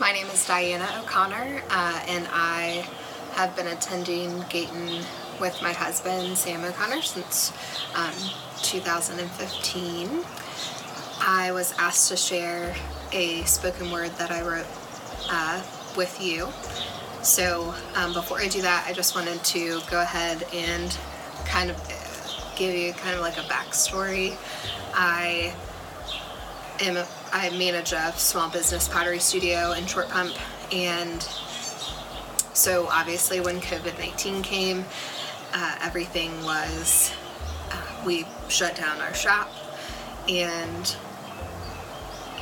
My name is Diana O'Connor, uh, and I have been attending Gayton with my husband, Sam O'Connor, since um, 2015. I was asked to share a spoken word that I wrote uh, with you. So um, before I do that, I just wanted to go ahead and kind of give you kind of like a backstory. I am I manage a small business pottery studio in Short Pump, and so obviously when COVID nineteen came, uh, everything was uh, we shut down our shop, and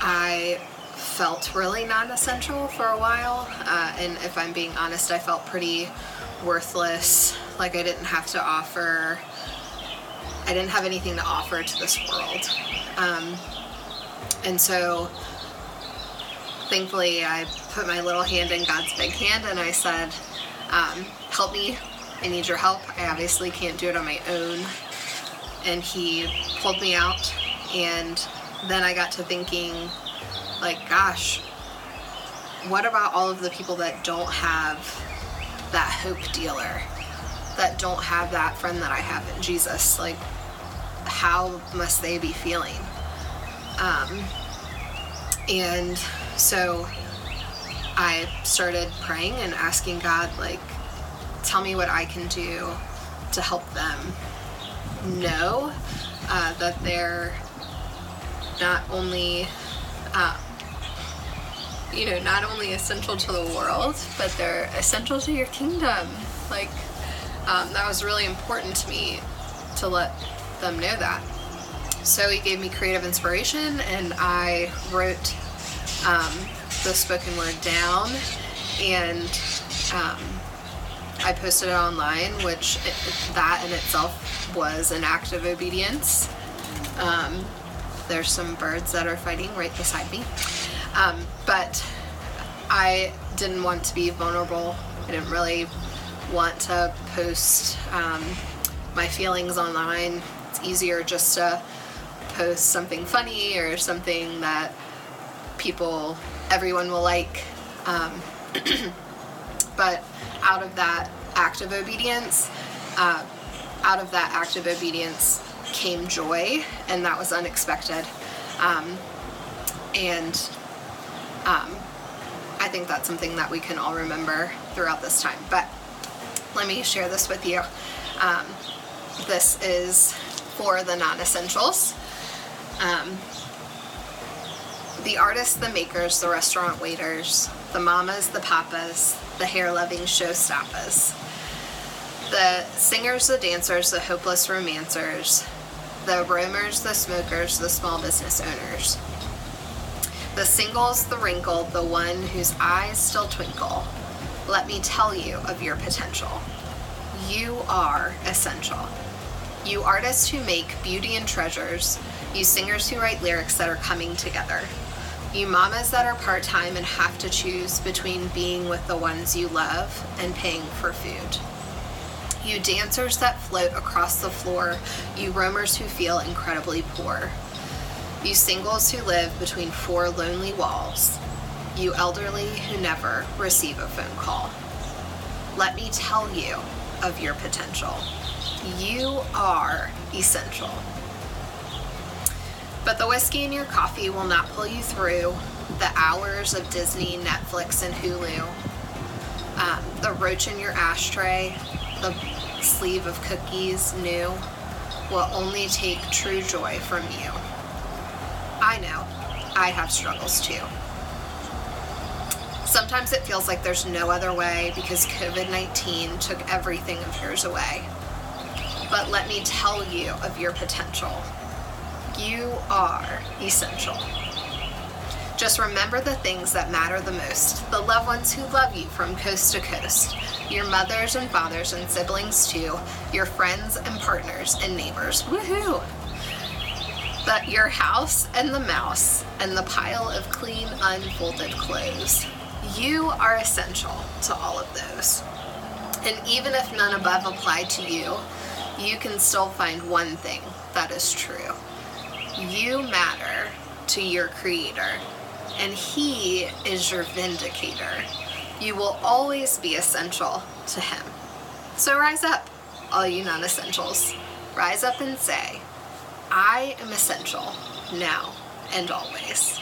I felt really non-essential for a while, uh, and if I'm being honest, I felt pretty worthless. Like I didn't have to offer. I didn't have anything to offer to this world. Um, and so thankfully, I put my little hand in God's big hand and I said, um, Help me. I need your help. I obviously can't do it on my own. And He pulled me out. And then I got to thinking, like, gosh, what about all of the people that don't have that hope dealer? That don't have that friend that I have in Jesus? Like, how must they be feeling? Um, and so I started praying and asking God, like, tell me what I can do to help them know uh, that they're not only, uh, you know, not only essential to the world, but they're essential to your kingdom. Like, um, that was really important to me to let them know that. So he gave me creative inspiration, and I wrote um, the spoken word down, and um, I posted it online, which it, that in itself was an act of obedience. Um, there's some birds that are fighting right beside me, um, but I didn't want to be vulnerable. I didn't really want to post um, my feelings online. It's easier just to post something funny or something that people, everyone will like. Um, but out of that act of obedience, uh, out of that act of obedience came joy, and that was unexpected. Um, and um, I think that's something that we can all remember throughout this time. But let me share this with you. Um, this is for the non essentials. Um, the artists, the makers, the restaurant waiters, the mamas, the papas, the hair loving showstoppers, the singers, the dancers, the hopeless romancers, the roamers, the smokers, the small business owners, the singles, the wrinkled, the one whose eyes still twinkle. Let me tell you of your potential. You are essential. You artists who make beauty and treasures, you singers who write lyrics that are coming together. You mamas that are part time and have to choose between being with the ones you love and paying for food. You dancers that float across the floor, you roamers who feel incredibly poor. You singles who live between four lonely walls. You elderly who never receive a phone call. Let me tell you of your potential. You are essential. But the whiskey in your coffee will not pull you through the hours of Disney, Netflix, and Hulu. Um, the roach in your ashtray, the sleeve of cookies new, will only take true joy from you. I know, I have struggles too. Sometimes it feels like there's no other way because COVID 19 took everything of yours away. But let me tell you of your potential. You are essential. Just remember the things that matter the most the loved ones who love you from coast to coast, your mothers and fathers and siblings too, your friends and partners and neighbors. Woohoo! But your house and the mouse and the pile of clean, unfolded clothes. You are essential to all of those. And even if none above apply to you, you can still find one thing that is true. You matter to your Creator. and He is your vindicator. You will always be essential to Him. So rise up, all you non essentials. Rise up and say, I am essential now and always.